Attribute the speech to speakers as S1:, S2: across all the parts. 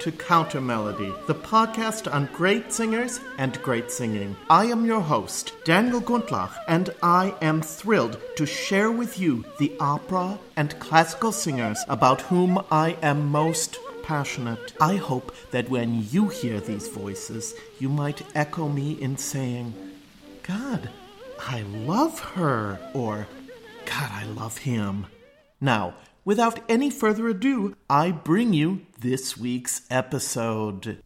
S1: To Counter Melody, the podcast on great singers and great singing. I am your host, Daniel Gundlach, and I am thrilled to share with you the opera and classical singers about whom I am most passionate. I hope that when you hear these voices, you might echo me in saying, God, I love her, or God, I love him. Now, without any further ado, I bring you this week's episode.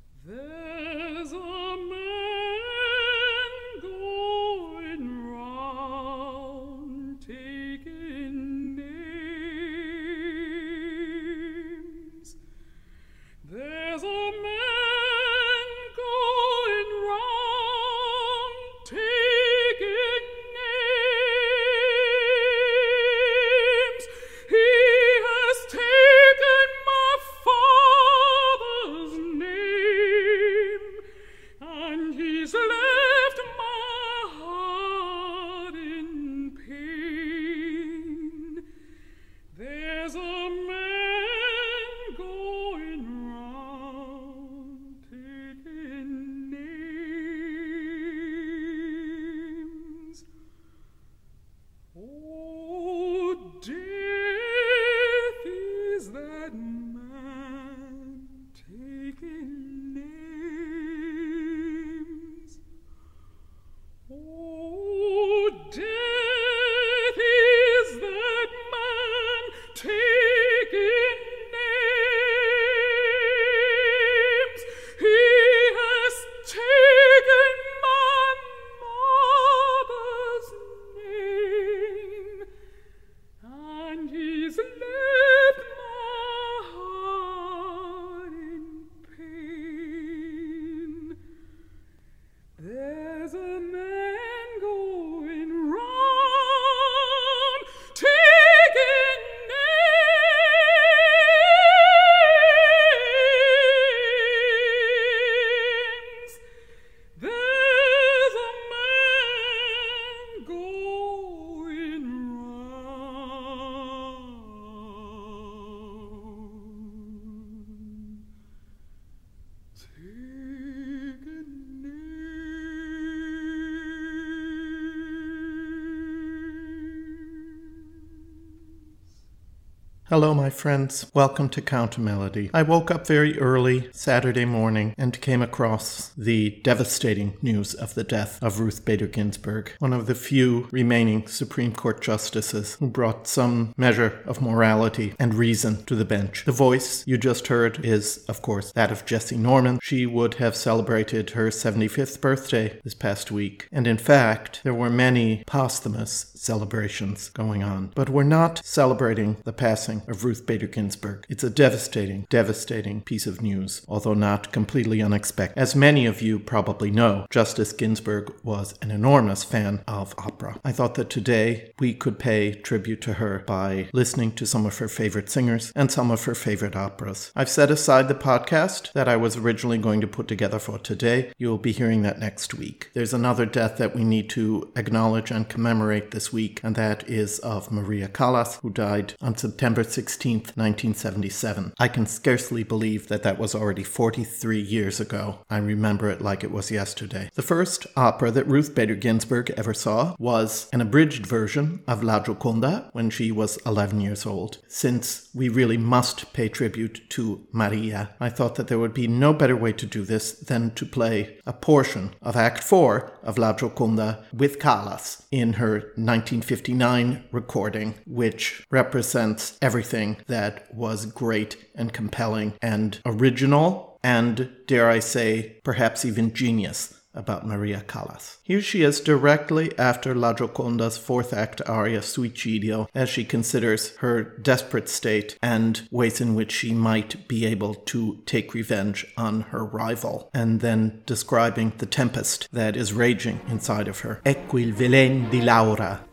S1: Hello, my friends. Welcome to Counter Melody. I woke up very early Saturday morning and came across the devastating news of the death of Ruth Bader Ginsburg, one of the few remaining Supreme Court justices who brought some measure of morality and reason to the bench. The voice you just heard is, of course, that of Jessye Norman. She would have celebrated her 75th birthday this past week, and in fact, there were many posthumous celebrations going on. But we're not celebrating the passing of Ruth Bader Ginsburg. It's a devastating, devastating piece of news, although not completely unexpected. As many of you probably know, Justice Ginsburg was an enormous fan of opera. I thought that today we could pay tribute to her by listening to some of her favorite singers and some of her favorite operas. I've set aside the podcast that I was originally going to put together for today. You'll be hearing that next week. There's another death that we need to acknowledge and commemorate this week, and that is of Maria Callas, who died on September 16th, 1977. I can scarcely believe that that was already 43 years ago. I remember it like it was yesterday. The first opera that Ruth Bader Ginsburg ever saw was an abridged version of La Gioconda when she was 11 years old. Since we really must pay tribute to Maria, I thought that there would be no better way to do this than to play a portion of Act 4 of La Gioconda with Callas in her 1959 recording, which represents everything that was great and compelling and original and, dare I say, perhaps even genius about Maria Callas. Here she is directly after La Gioconda's fourth act aria Suicidio as she considers her desperate state and ways in which she might be able to take revenge on her rival, and then describing the tempest that is raging inside of her. Ecco il velen di Laura.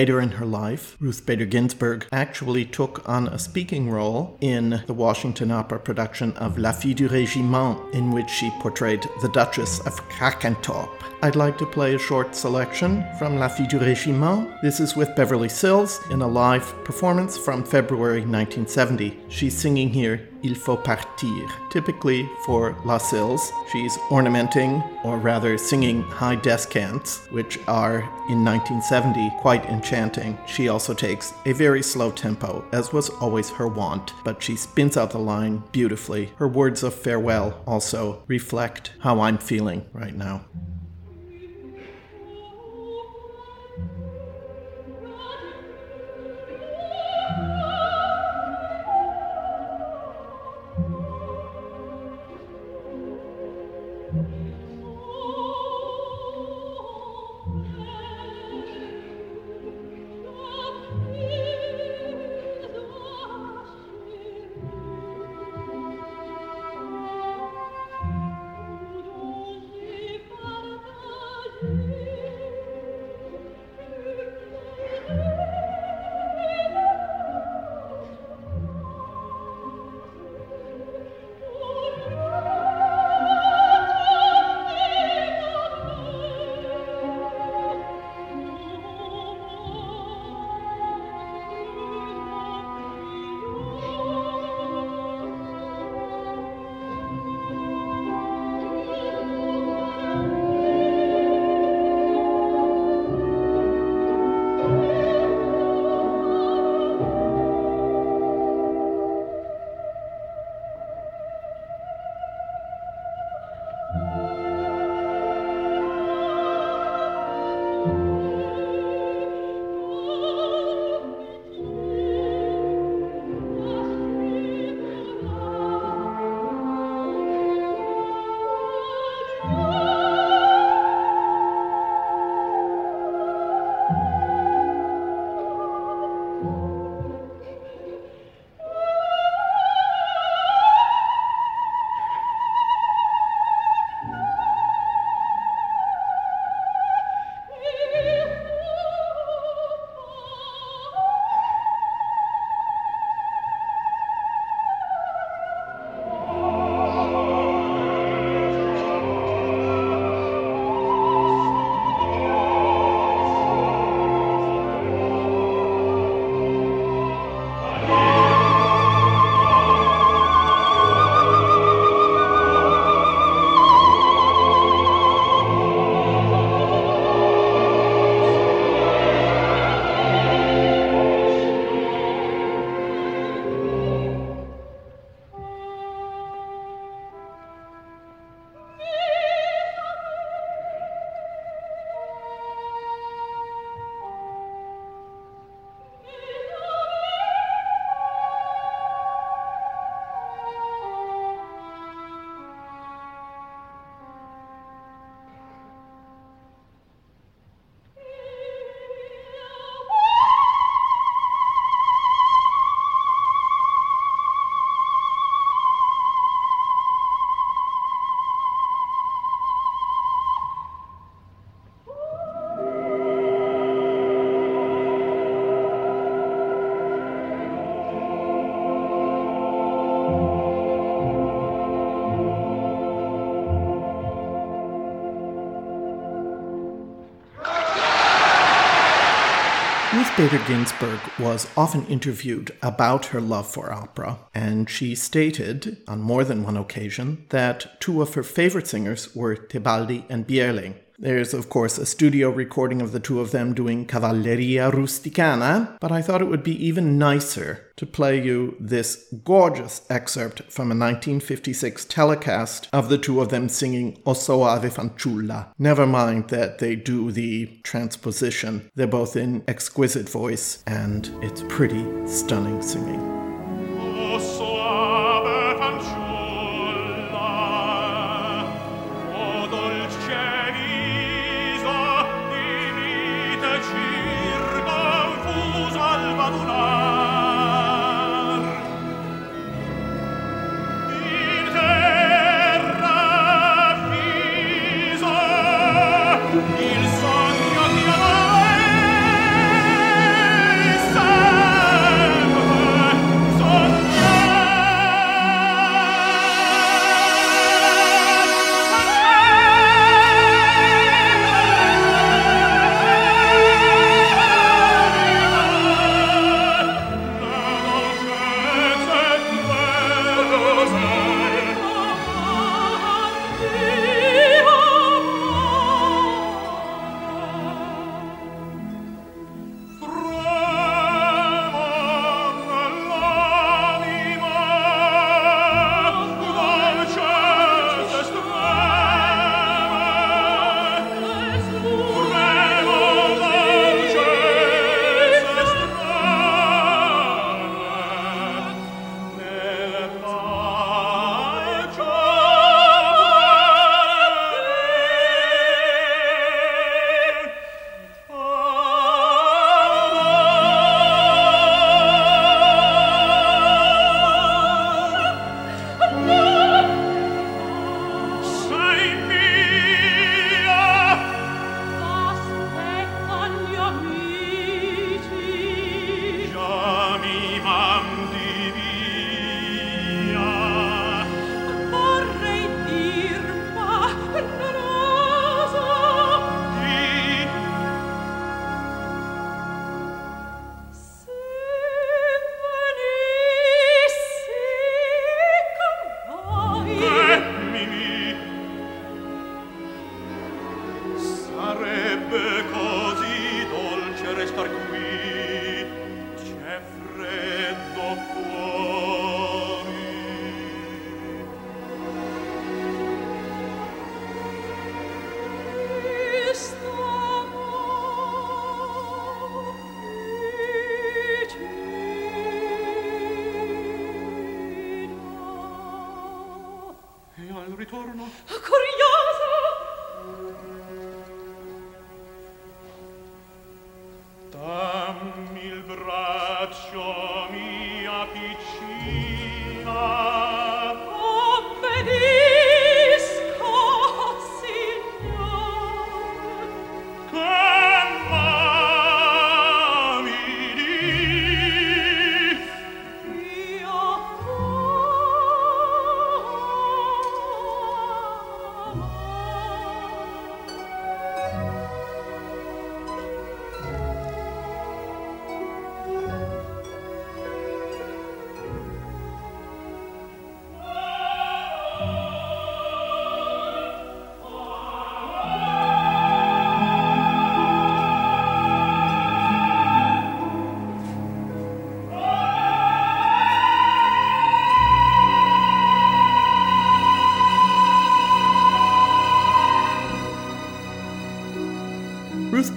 S1: Later in her life, Ruth Bader Ginsburg actually took on a speaking role in the Washington Opera production of La Fille du Régiment, in which she portrayed the Duchess of Crakentorp. I'd like to play a short selection from La Fille du Régiment. This is with Beverly Sills in a live performance from February 1970. She's singing here Il faut partir. Typically for La Sills, she's ornamenting, or rather singing high descants, which are in 1970 quite enchanting. She also takes a very slow tempo, as was always her wont, but she spins out the line beautifully. Her words of farewell also reflect how I'm feeling right now.
S2: Bader Ginsburg was often interviewed about her love for opera, and she stated on more than one occasion that two of her favorite singers were Tebaldi and Björling. There's, of course, a studio recording of the two of them doing Cavalleria Rusticana, but I thought it would be even nicer to play you this gorgeous excerpt from a 1956 telecast of the two of them singing O Soave Fanciulla. Never mind that they do the transposition, they're both in exquisite voice, and it's pretty stunning singing.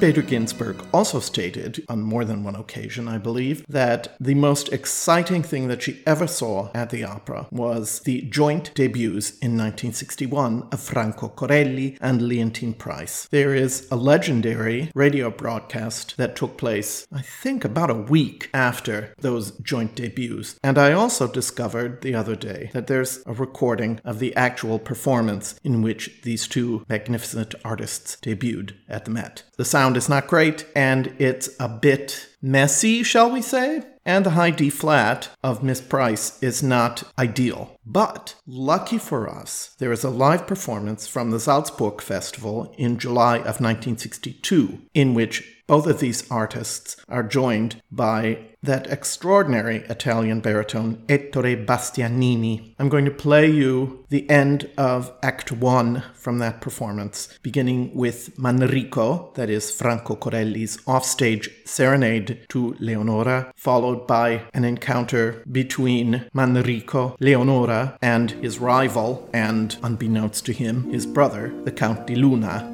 S2: Bader Ginsburg also stated, on more than one occasion, I believe, that the most exciting thing that she ever saw at the opera was the joint debuts in 1961 of Franco Corelli and Leontyne Price. There is a legendary radio broadcast that took place, I think, about a week after those joint debuts. And I also discovered the other day that there's a recording of the actual performance in which these two magnificent artists debuted at the Met. The sound is not great, and it's a bit messy, shall we say? And the high D flat of Miss Price is not ideal. But lucky for us, there is a live performance from the Salzburg Festival in July of 1962, in which Both of these artists are joined by that extraordinary Italian baritone Ettore Bastianini. I'm going to play you the end of Act 1 from that performance, beginning with Manrico, that is Franco Corelli's offstage serenade to Leonora, followed by an encounter between Manrico, Leonora, and his rival, and unbeknownst to him, his brother, the Count di Luna,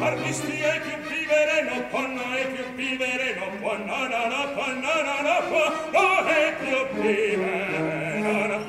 S3: armistia e più vivere non può, non è più vivere non può, no, no, no, no, no, no, no, no, no, no, no, no,
S2: no, no,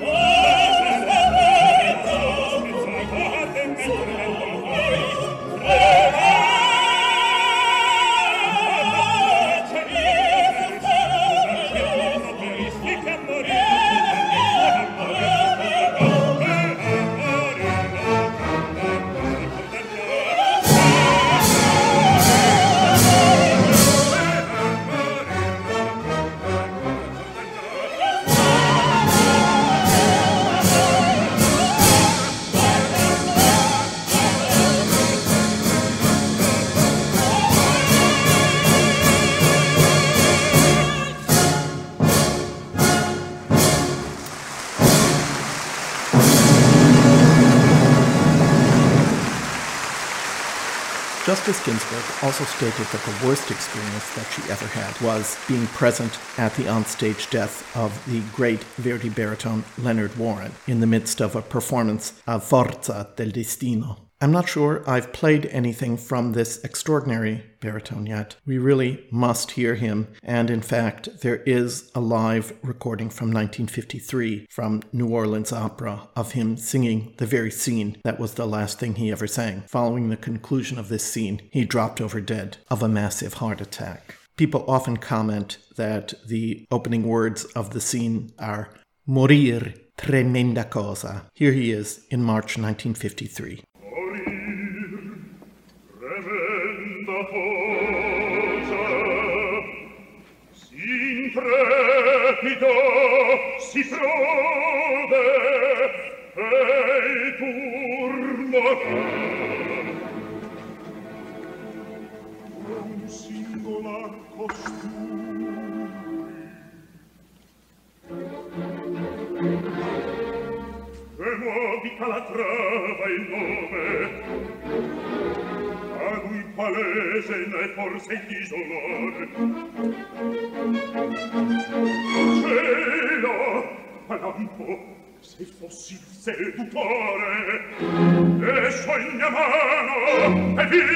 S2: also stated that the worst experience that she ever had was being present at the onstage death of the great Verdi baritone Leonard Warren in the midst of a performance of Forza del Destino. I'm not sure I've played anything from this extraordinary baritone yet. We really must hear him, and in fact, there is a live recording from 1953 from New Orleans Opera of him singing the very scene that was the last thing he ever sang. Following the conclusion of this scene, he dropped over dead of a massive heart attack. People often comment that the opening words of the scene are morir
S1: Tremenda Cosa. Here he is in March 1953.
S2: trepido si frode e turno un singolar costumi e muovi calatrava il nome palese né forse il disolor cielo lampo se fossi il seduttore e sogna mano e vita.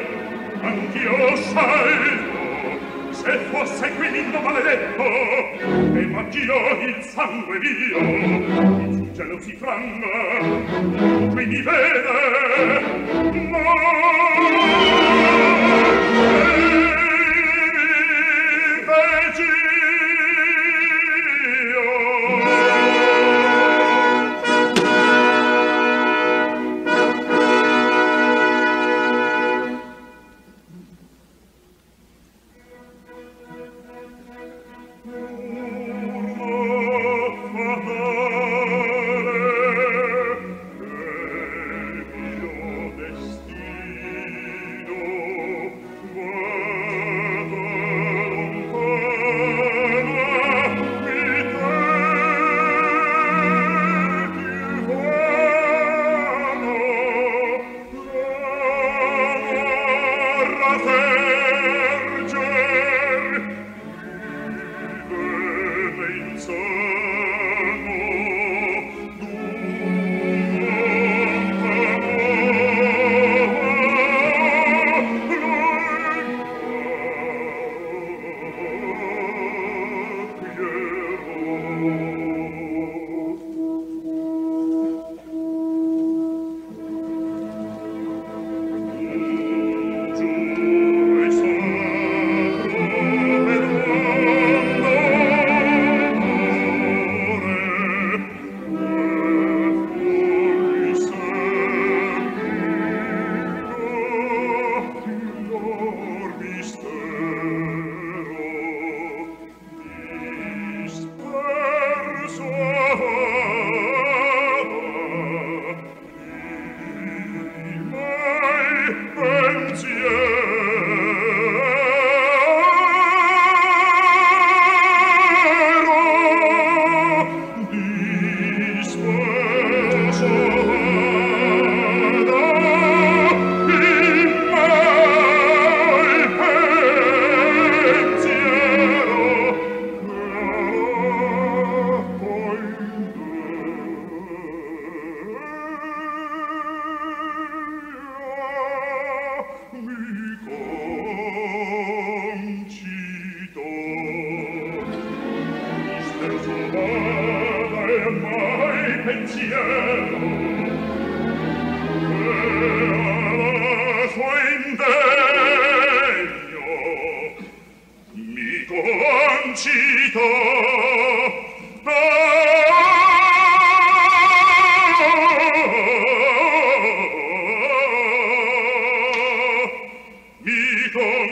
S2: anch'io scelgo se fosse quell'inno maledetto e m'anch'io il sangue mio in su gelo si franna qui mi vede no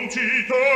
S2: concito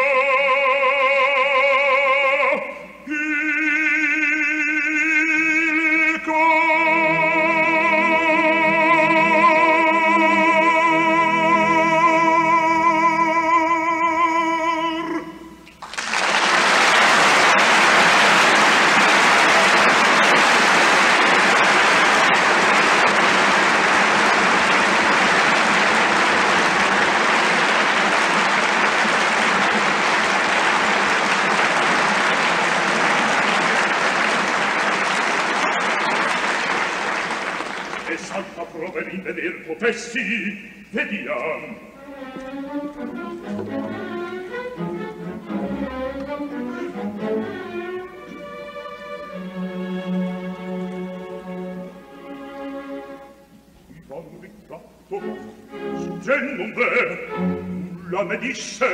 S2: promise,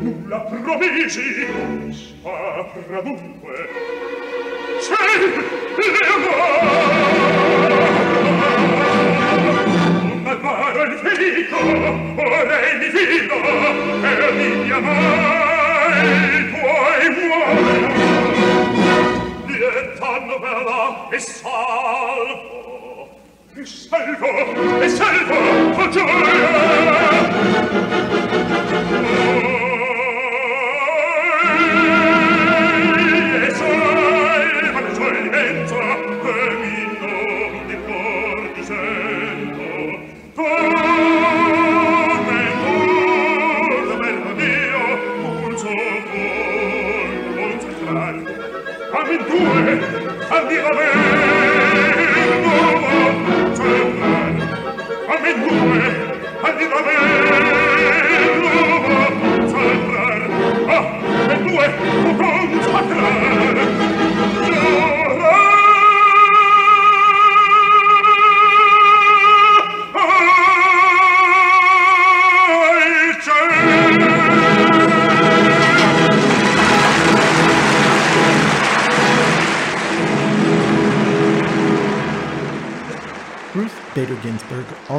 S2: nulla promisi saprà dunque, se le Non m'ammaro il felico, ora è di filo, e mi chiamai i tuoi uomini. Dieta novella e salvo, e salvo, e salvo, con gioia,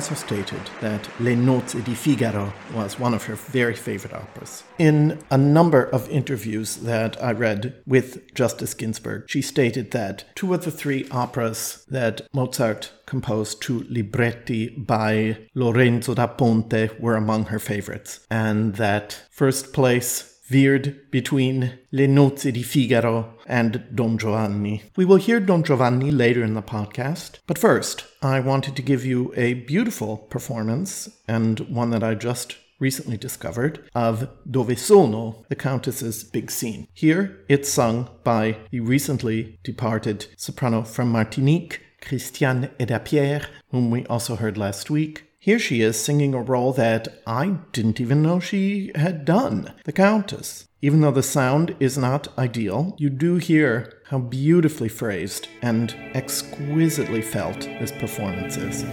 S1: also stated that Les Nozze di Figaro was one of her very favorite operas. In a number of interviews that I read with Justice Ginsburg, she stated that two of the three operas that Mozart composed to libretti by Lorenzo da Ponte were among her favorites, and that first place veered between Le Nozze di Figaro and Don Giovanni. We will hear Don Giovanni later in the podcast, but first, I wanted to give you a beautiful performance, and one that I just recently discovered, of Dove Sono, the Countess's big scene. Here, it's sung by the recently departed soprano from Martinique, Christiane Eda-Pierre, whom we also heard last week. Here she is singing a role that I didn't even know she had done the Countess. Even though the sound is not ideal, you do hear how beautifully phrased and exquisitely felt this performance is.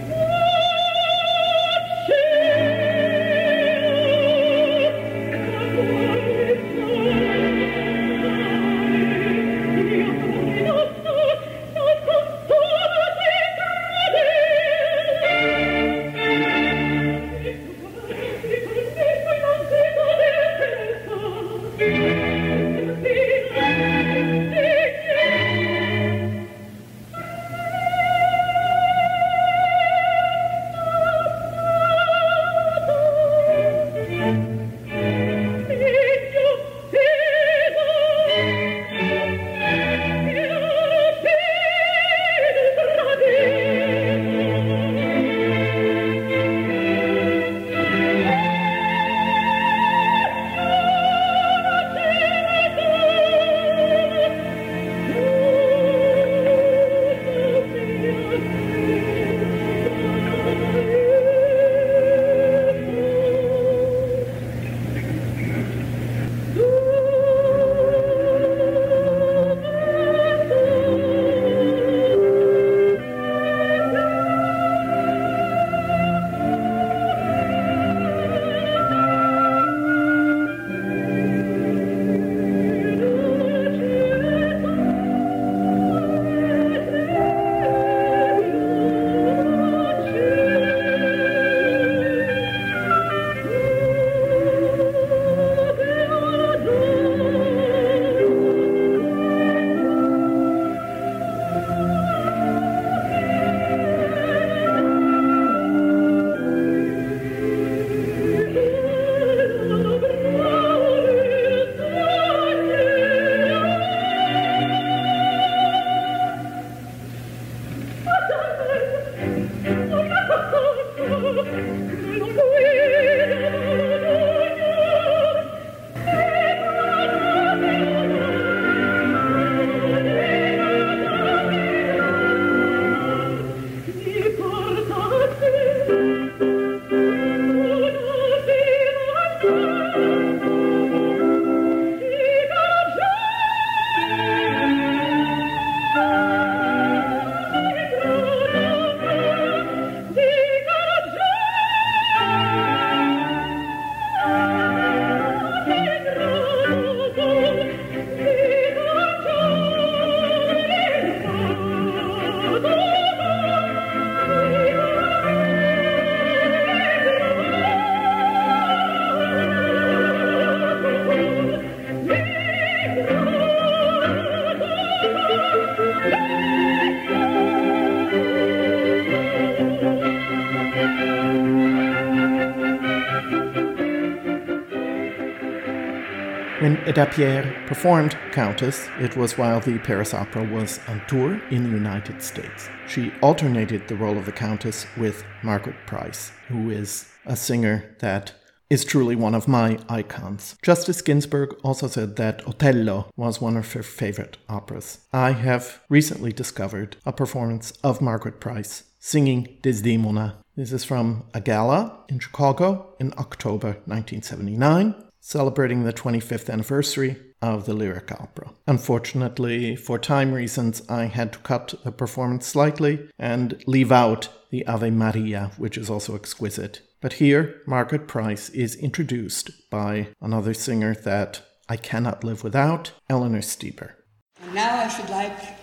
S1: Pierre performed Countess, it was while the Paris Opera was on tour in the United States. She alternated the role of the Countess with Margaret Price, who is a singer that is truly one of my icons. Justice Ginsburg also said that Otello was one of her favorite operas. I have recently discovered a performance of Margaret Price singing Desdemona. This is from a gala in Chicago in October 1979, celebrating the 25th anniversary of the lyric opera. Unfortunately, for time reasons, I had to cut the performance slightly and leave out the Ave Maria, which is also exquisite. But here, Margaret Price is introduced by another singer that I cannot live without, Eleanor Steber.
S4: And now I should like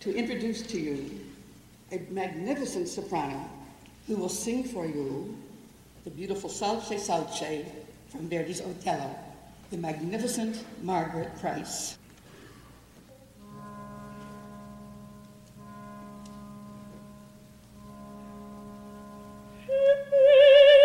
S4: to introduce to you a magnificent soprano who will sing for you the beautiful Salce Salce from Verdi's Otello, the magnificent Margaret Price.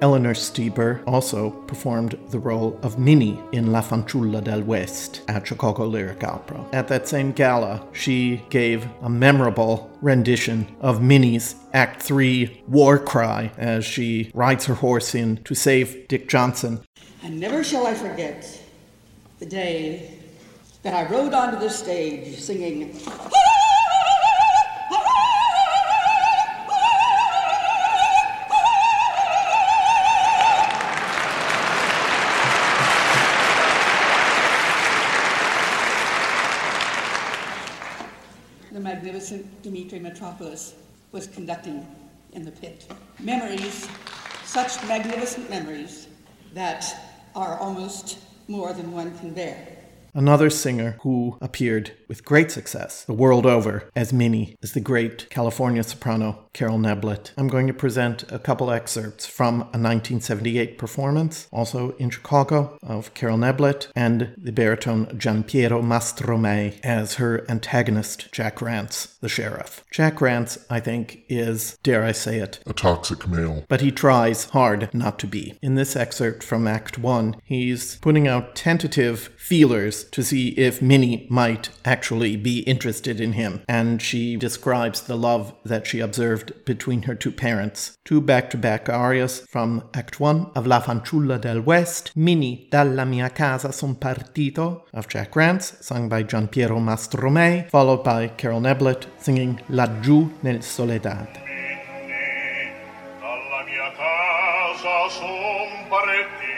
S1: Eleanor Steber also performed the role of Minnie in La Fanciulla del West at Chicago Lyric Opera. At that same gala, she gave a memorable rendition of Minnie's Act 3 war cry as she rides her horse in to save Dick Johnson.
S4: And never shall I forget the day that I rode onto the stage singing. Mitropoulos was conducting in the pit. Memories, such magnificent memories, that are almost more than one can bear.
S1: Another singer who appeared with great success the world over as Minnie as the great California soprano Carol Neblett. I'm going to present a couple excerpts from a 1978 performance, also in Chicago, of Carol Neblett and the baritone Gianpiero Mastromei as her antagonist Jack Rance, the sheriff. Jack Rance, I think, is, dare I say it,
S5: a toxic male.
S1: but he tries hard not to be. In this excerpt from Act 1, he's putting out tentative feelers to see if Minnie might actually be interested in him, and she describes the love that she observed between her two parents. Two back to back arias from Act 1 of La Fanciulla del West, Minnie dalla mia casa son partito of Jack Rance, sung by Gian Piero Mastromei, followed by Carol Neblett singing Laggiù nel Soledad.
S2: Minni, dalla mia casa son partito,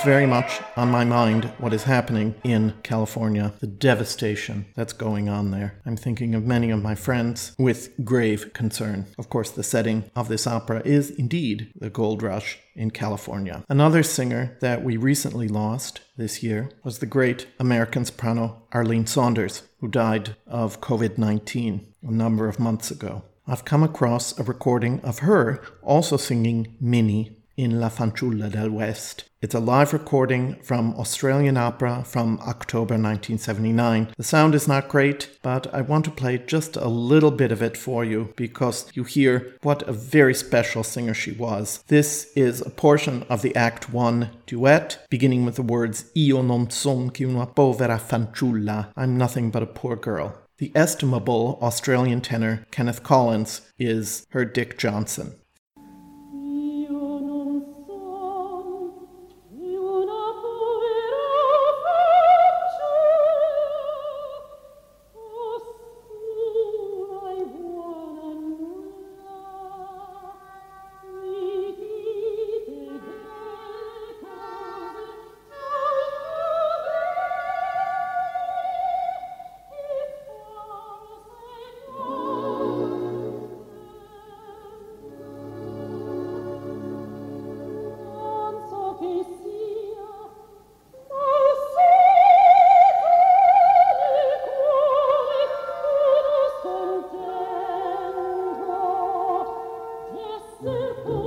S1: It's very much on my mind what is happening in California, the devastation that's going on there. I'm thinking of many of my friends with grave concern. Of course, the setting of this opera is indeed the gold rush in California. Another singer that we recently lost this year was the great American soprano Arlene Saunders, who died of COVID 19 a number of months ago. I've come across a recording of her also singing Minnie in La Fanciulla del West. It's a live recording from Australian Opera from October 1979. The sound is not great, but I want to play just a little bit of it for you because you hear what a very special singer she was. This is a portion of the Act 1 duet, beginning with the words Io non son che una povera fanciulla. I'm nothing but a poor girl. The estimable Australian tenor Kenneth Collins is her Dick Johnson.
S6: se
S1: for.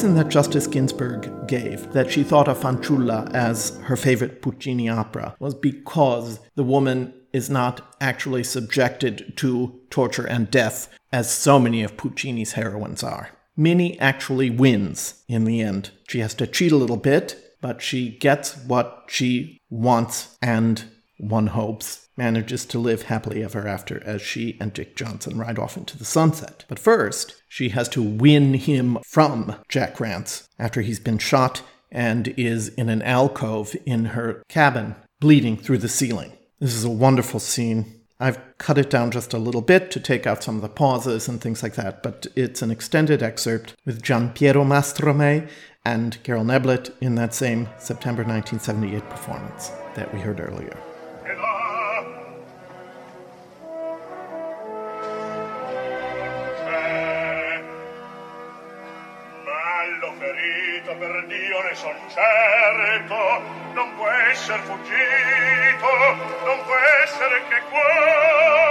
S1: Reason that Justice Ginsburg gave that she thought of Fanciulla as her favorite Puccini opera was because the woman is not actually subjected to torture and death as so many of Puccini's heroines are. Minnie actually wins in the end. She has to cheat a little bit, but she gets what she wants and one hopes manages to live happily ever after as she and Dick Johnson ride off into the sunset. But first, she has to win him from Jack Rance after he's been shot and is in an alcove in her cabin, bleeding through the ceiling. This is a wonderful scene. I've cut it down just a little bit to take out some of the pauses and things like that, but it's an extended excerpt with Gian Piero Mastromei and Carol Neblett in that same September 1978 performance that we heard earlier.
S2: esser fuggito non può essere che qua.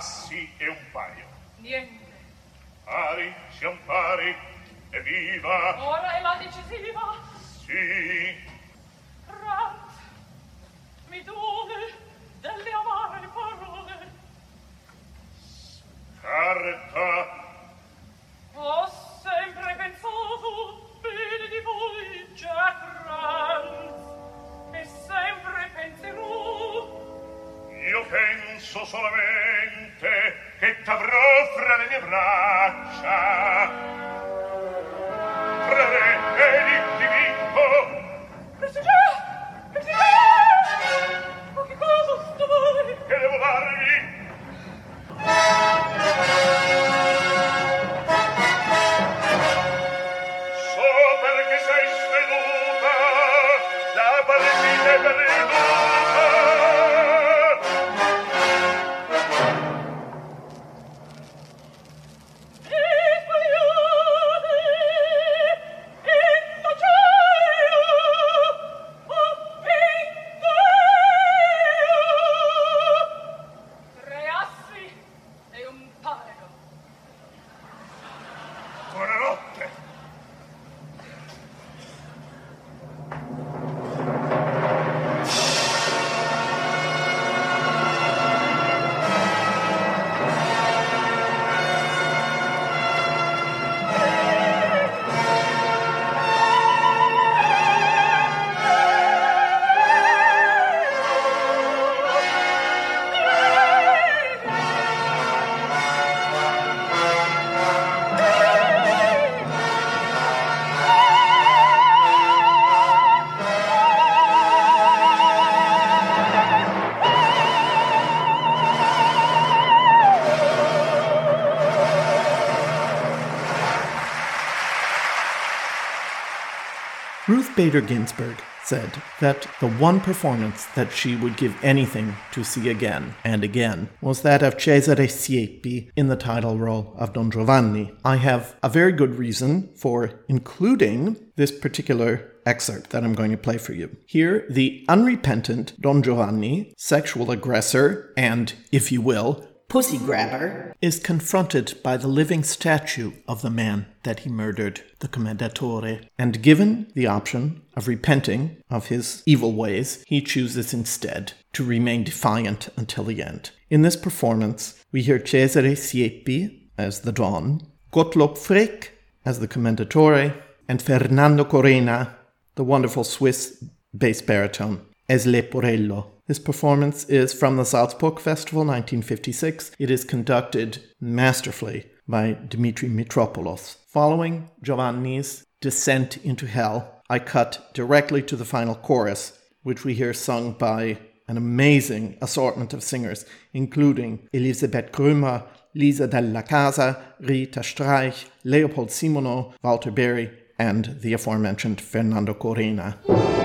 S6: Due
S2: Ruth Bader Ginsburg said that the one performance that she would give anything to see again and again was that of Cesare Siepi in the title role of Don Giovanni. I have a very good reason for including this particular excerpt that I'm going to play for you. Here, the unrepentant Don Giovanni, sexual aggressor, and, if you will,
S1: Pussy grabber.
S2: is confronted by the living statue of the man that he murdered, the Commendatore, and given the option of repenting of his evil ways, he chooses instead to remain defiant until the end. In this performance, we hear Cesare Siepi as the Don, Gottlob Frick as the Commendatore, and Fernando Corena, the wonderful Swiss bass baritone, as Leporello. This performance is from the Salzburg Festival 1956. It is conducted masterfully by Dmitri Mitropoulos. Following Giovanni's descent into hell, I cut directly to the final chorus, which we hear sung by an amazing assortment of singers, including Elisabeth Grümmer, Lisa Della Casa, Rita Streich, Leopold Simoneau, Walter Berry, and the aforementioned Fernando Corena.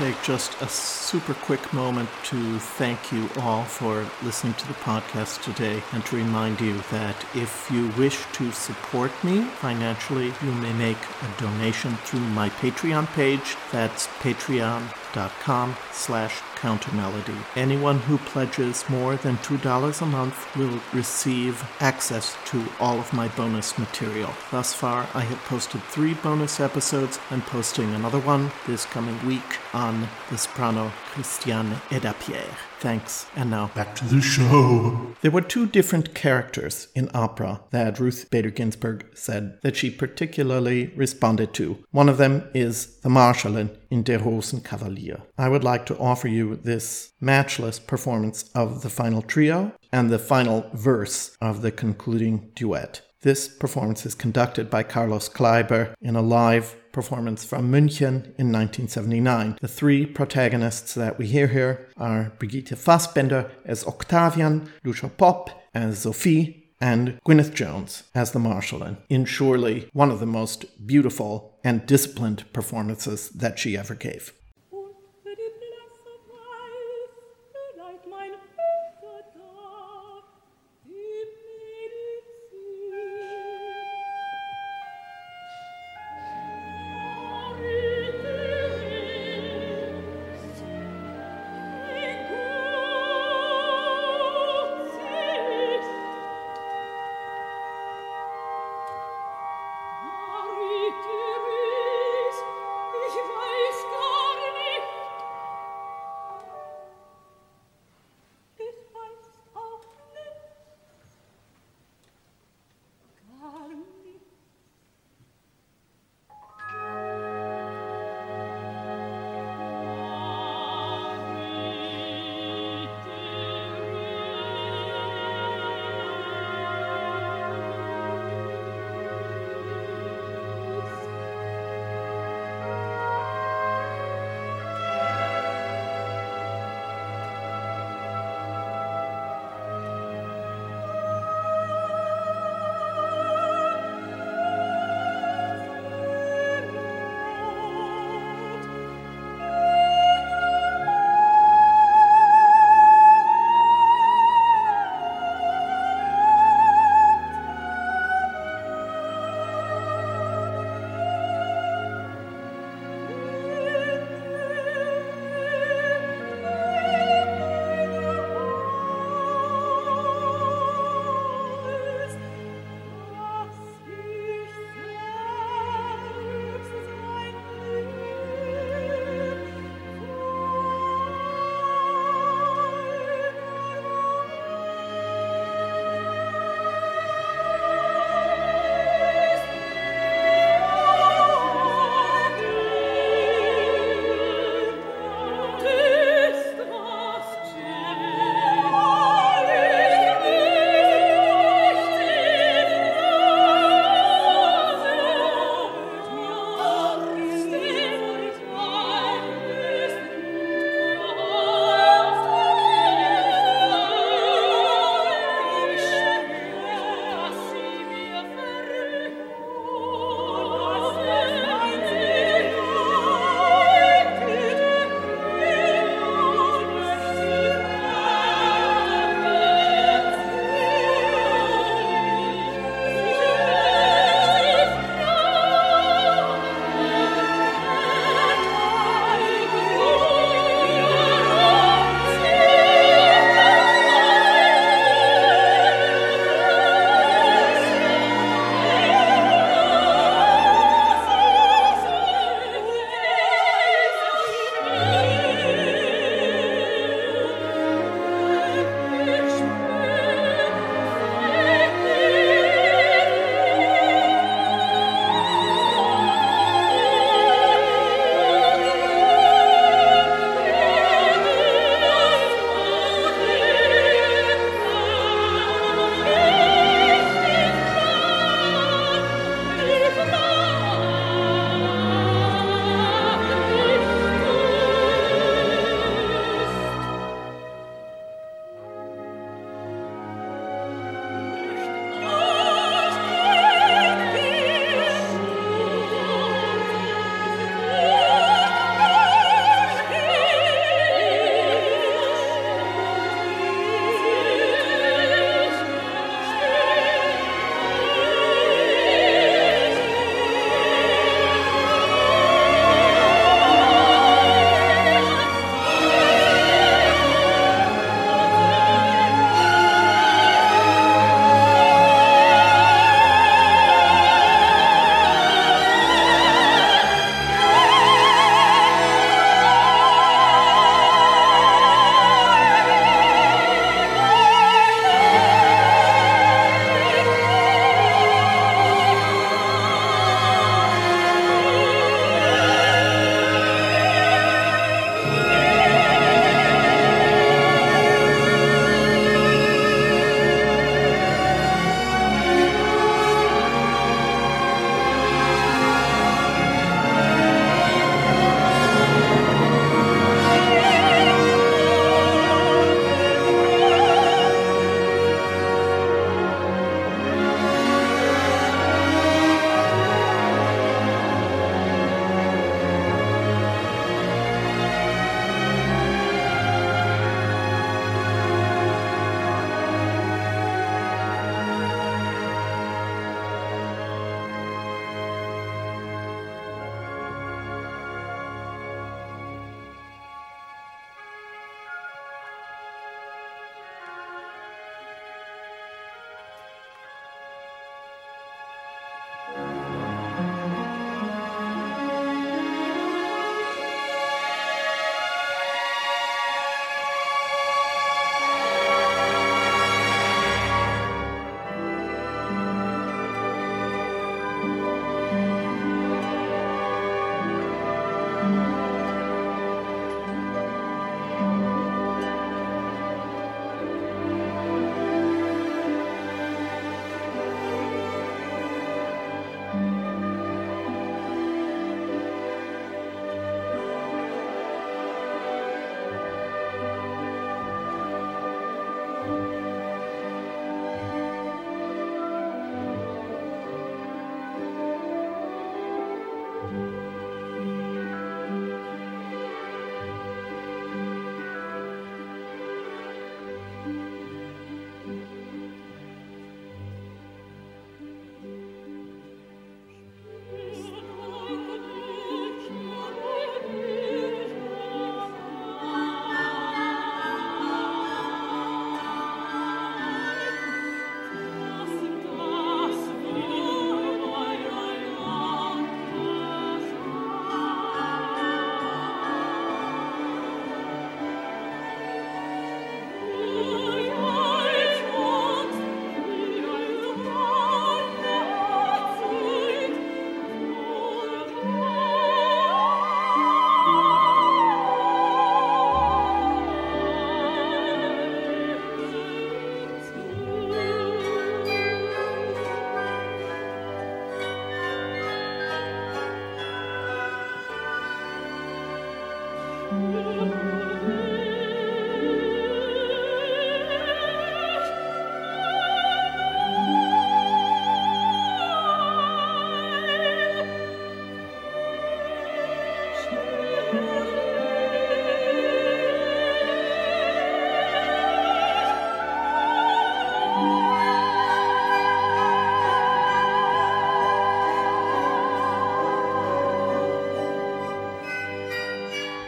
S1: Take just a super quick moment to thank you all for listening to the podcast today and to remind you that if you wish to support me financially, you may make a donation through my Patreon page. That's patreon.com slash countermelody. Anyone who pledges more than $2 a month will receive access to all of my bonus material. Thus far, I have posted three bonus episodes. I'm posting another one this coming week on the soprano Christiane Eda-Pierre. Thanks. And now back to the show. There were two different characters in opera that Ruth Bader Ginsburg said that she particularly responded to. One of them is the Marschallin in Der Rosenkavalier. I would like to offer you this matchless performance of the final trio and the final verse of the concluding duet. This performance is conducted by Carlos Kleiber in a live performance from München in 1979. The three protagonists that we hear here are Brigitte Fassbaender as Octavian, Lucia Popp as Sophie, and Gwyneth Jones as the Marschallin, in surely one of the most beautiful and disciplined performances that she ever gave.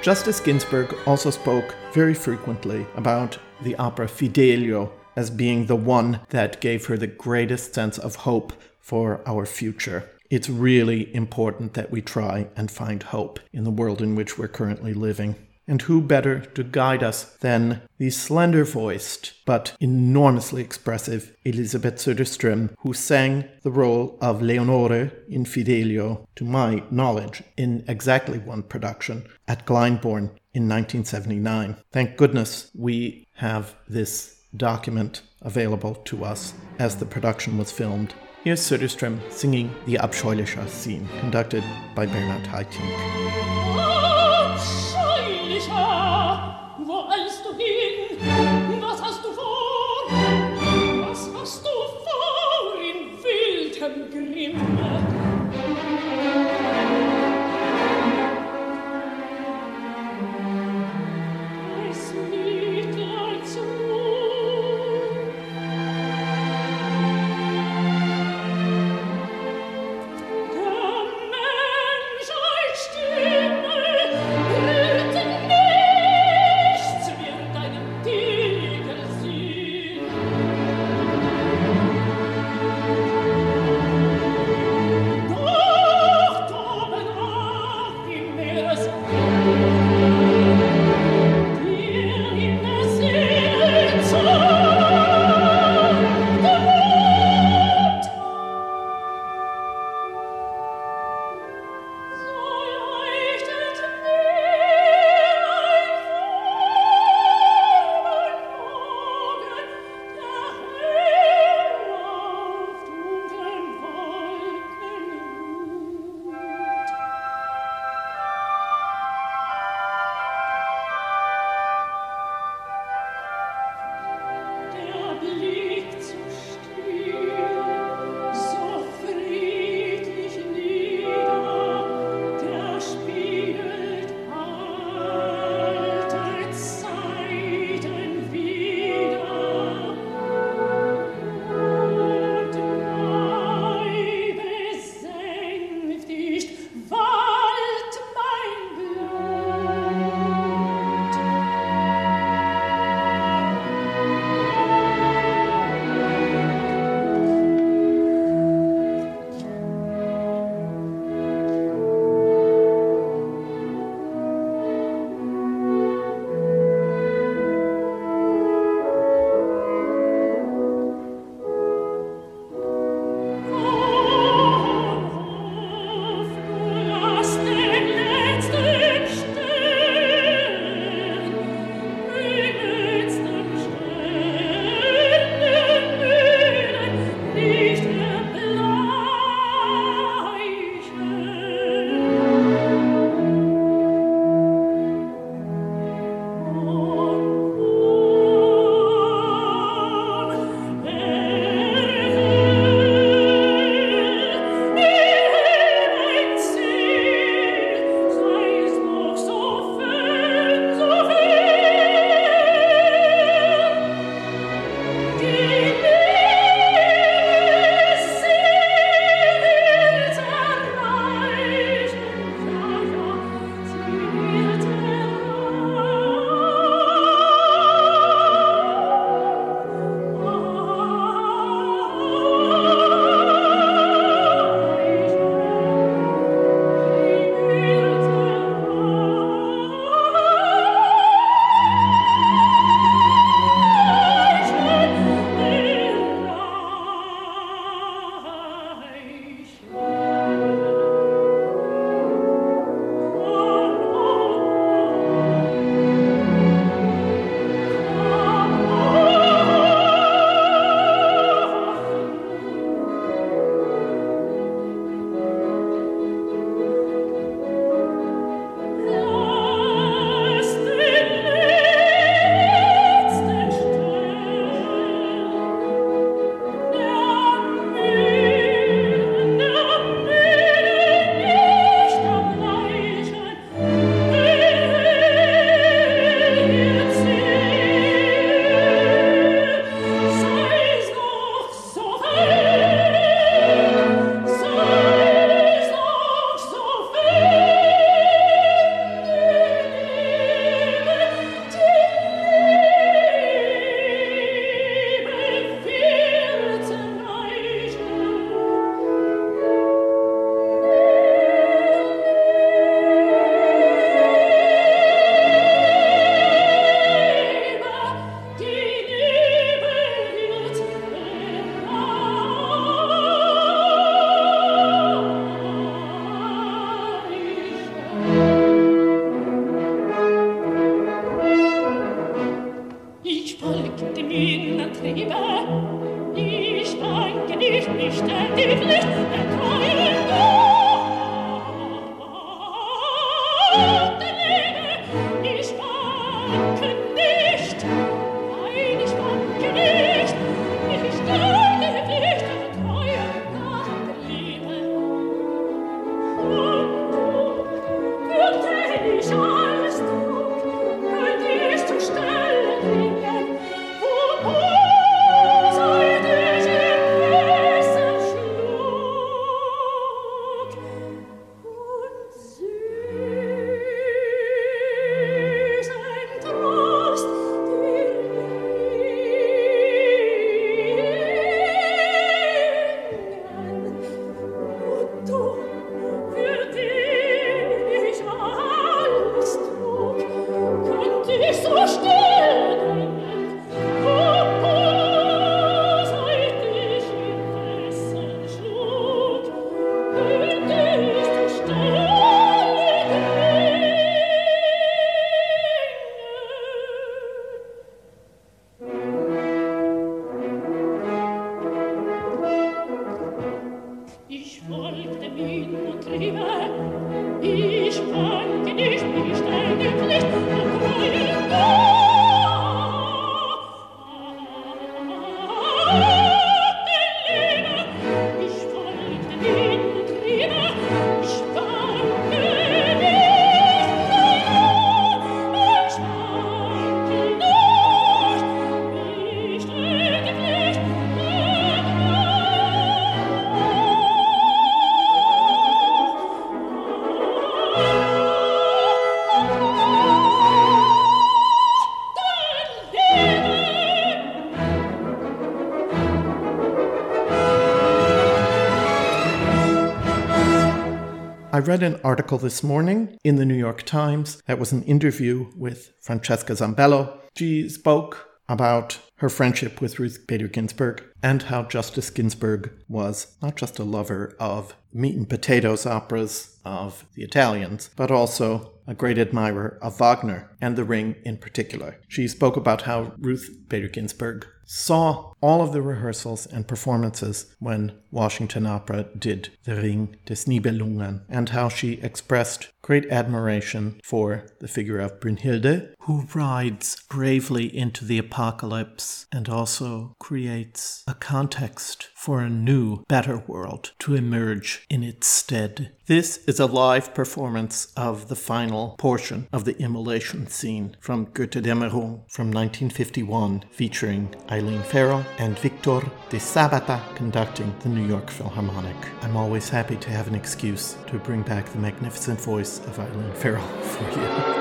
S1: Justice Ginsburg also spoke very frequently about the opera Fidelio as being the one that gave her the greatest sense of hope for our future. It's really important that we try and find hope in the world in which we're currently living. And who better to guide us than the slender voiced but enormously expressive Elisabeth Söderström, who sang the role of Leonore in Fidelio, to my knowledge, in exactly one production at Glyndebourne in 1979. Thank goodness we have this document available to us as the production was filmed. Here's Söderström singing the Abscheulicher scene, conducted by Bernhard Haitink.
S6: liebe, ich danke dich nicht, ich nicht, erträume du.
S1: Read an article this morning in the New York Times that was an interview with Francesca Zambello. She spoke about her friendship with Ruth Bader Ginsburg and how Justice Ginsburg was not just a lover of meat and potatoes operas of the Italians, but also a great admirer of Wagner and The Ring in particular. She spoke about how Ruth Bader Ginsburg saw all of the rehearsals and performances when Washington Opera did The Ring des Nibelungen, and how she expressed great admiration for the figure of Brünnhilde, who rides bravely into the apocalypse and also creates a context for a new, better world to emerge in its stead. This is a live performance of the final portion of the immolation scene from Götterdämmerung from 1951, featuring Eileen Farrell and Victor de Sabata conducting the New York Philharmonic. I'm always happy to have an excuse to bring back the magnificent voice of Eileen Farrell for you.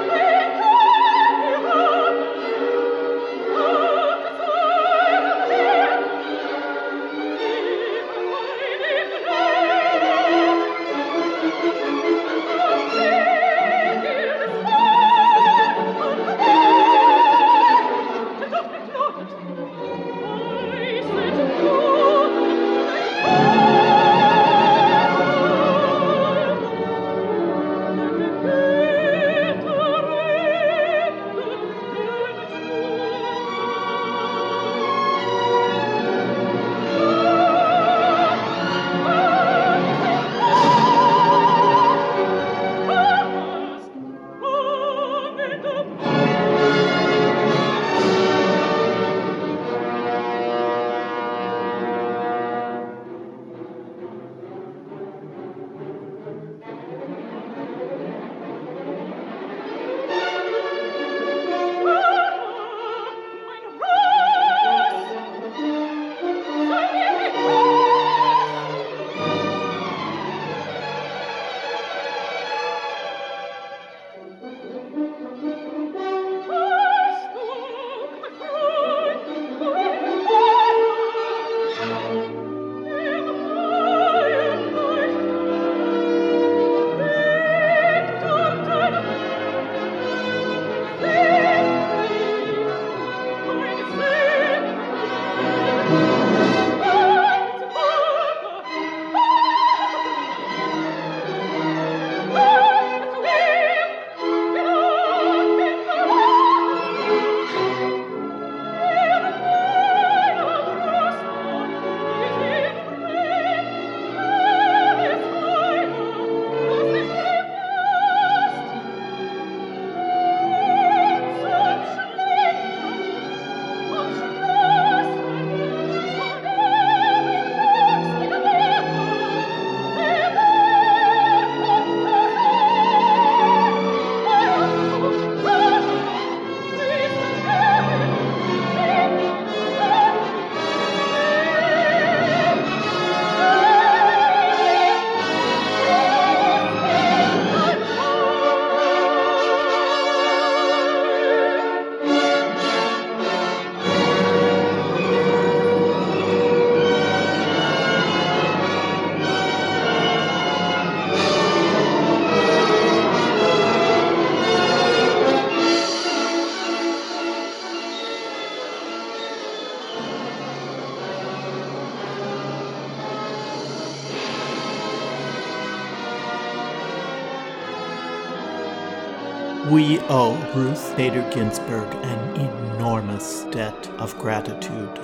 S1: Ruth Bader Ginsburg an enormous debt of gratitude.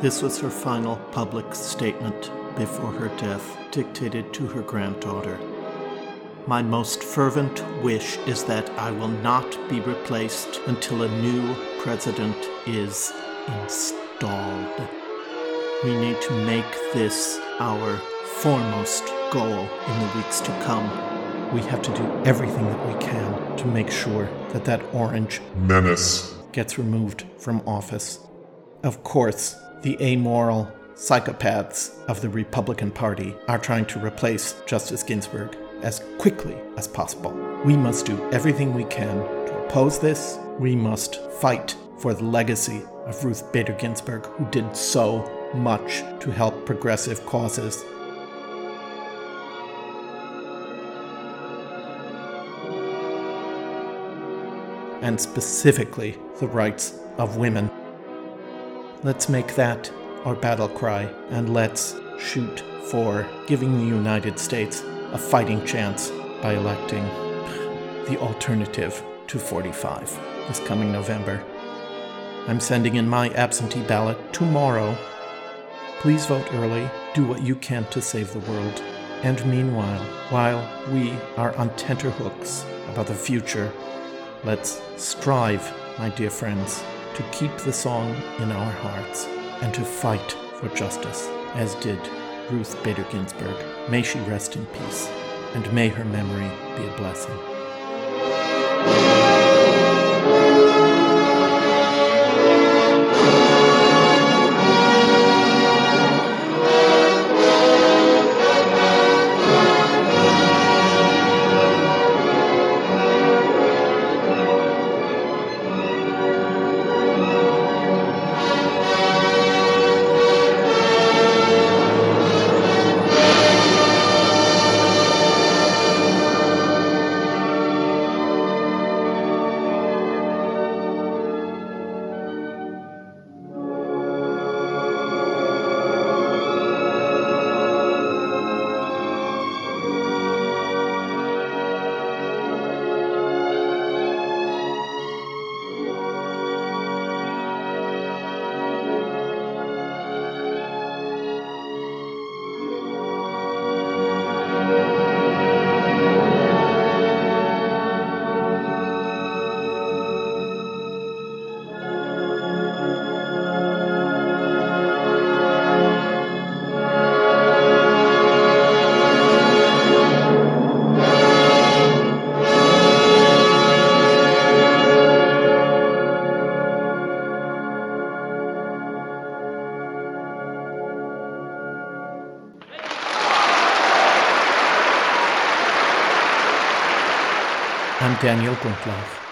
S1: This was her final public statement before her death, dictated to her granddaughter. My most fervent wish is that I will not be replaced until a new president is installed. We need to make this our foremost goal in the weeks to come. We have to do everything that we can to make sure that that orange
S5: Menace.
S1: gets removed from office. Of course, the amoral psychopaths of the Republican Party are trying to replace Justice Ginsburg as quickly as possible. We must do everything we can to oppose this. We must fight for the legacy of Ruth Bader Ginsburg, who did so much to help progressive causes. And specifically the rights of women. Let's make that our battle cry and let's shoot for giving the United States a fighting chance by electing the alternative to 45 this coming November. I'm sending in my absentee ballot tomorrow. Please vote early, do what you can to save the world. And meanwhile, while we are on tenterhooks about the future, let's strive, my dear friends, to keep the song in our hearts and to fight for justice, as did Ruth Bader Ginsburg. May she rest in peace, and may her memory be a blessing. Daniel Gundlach.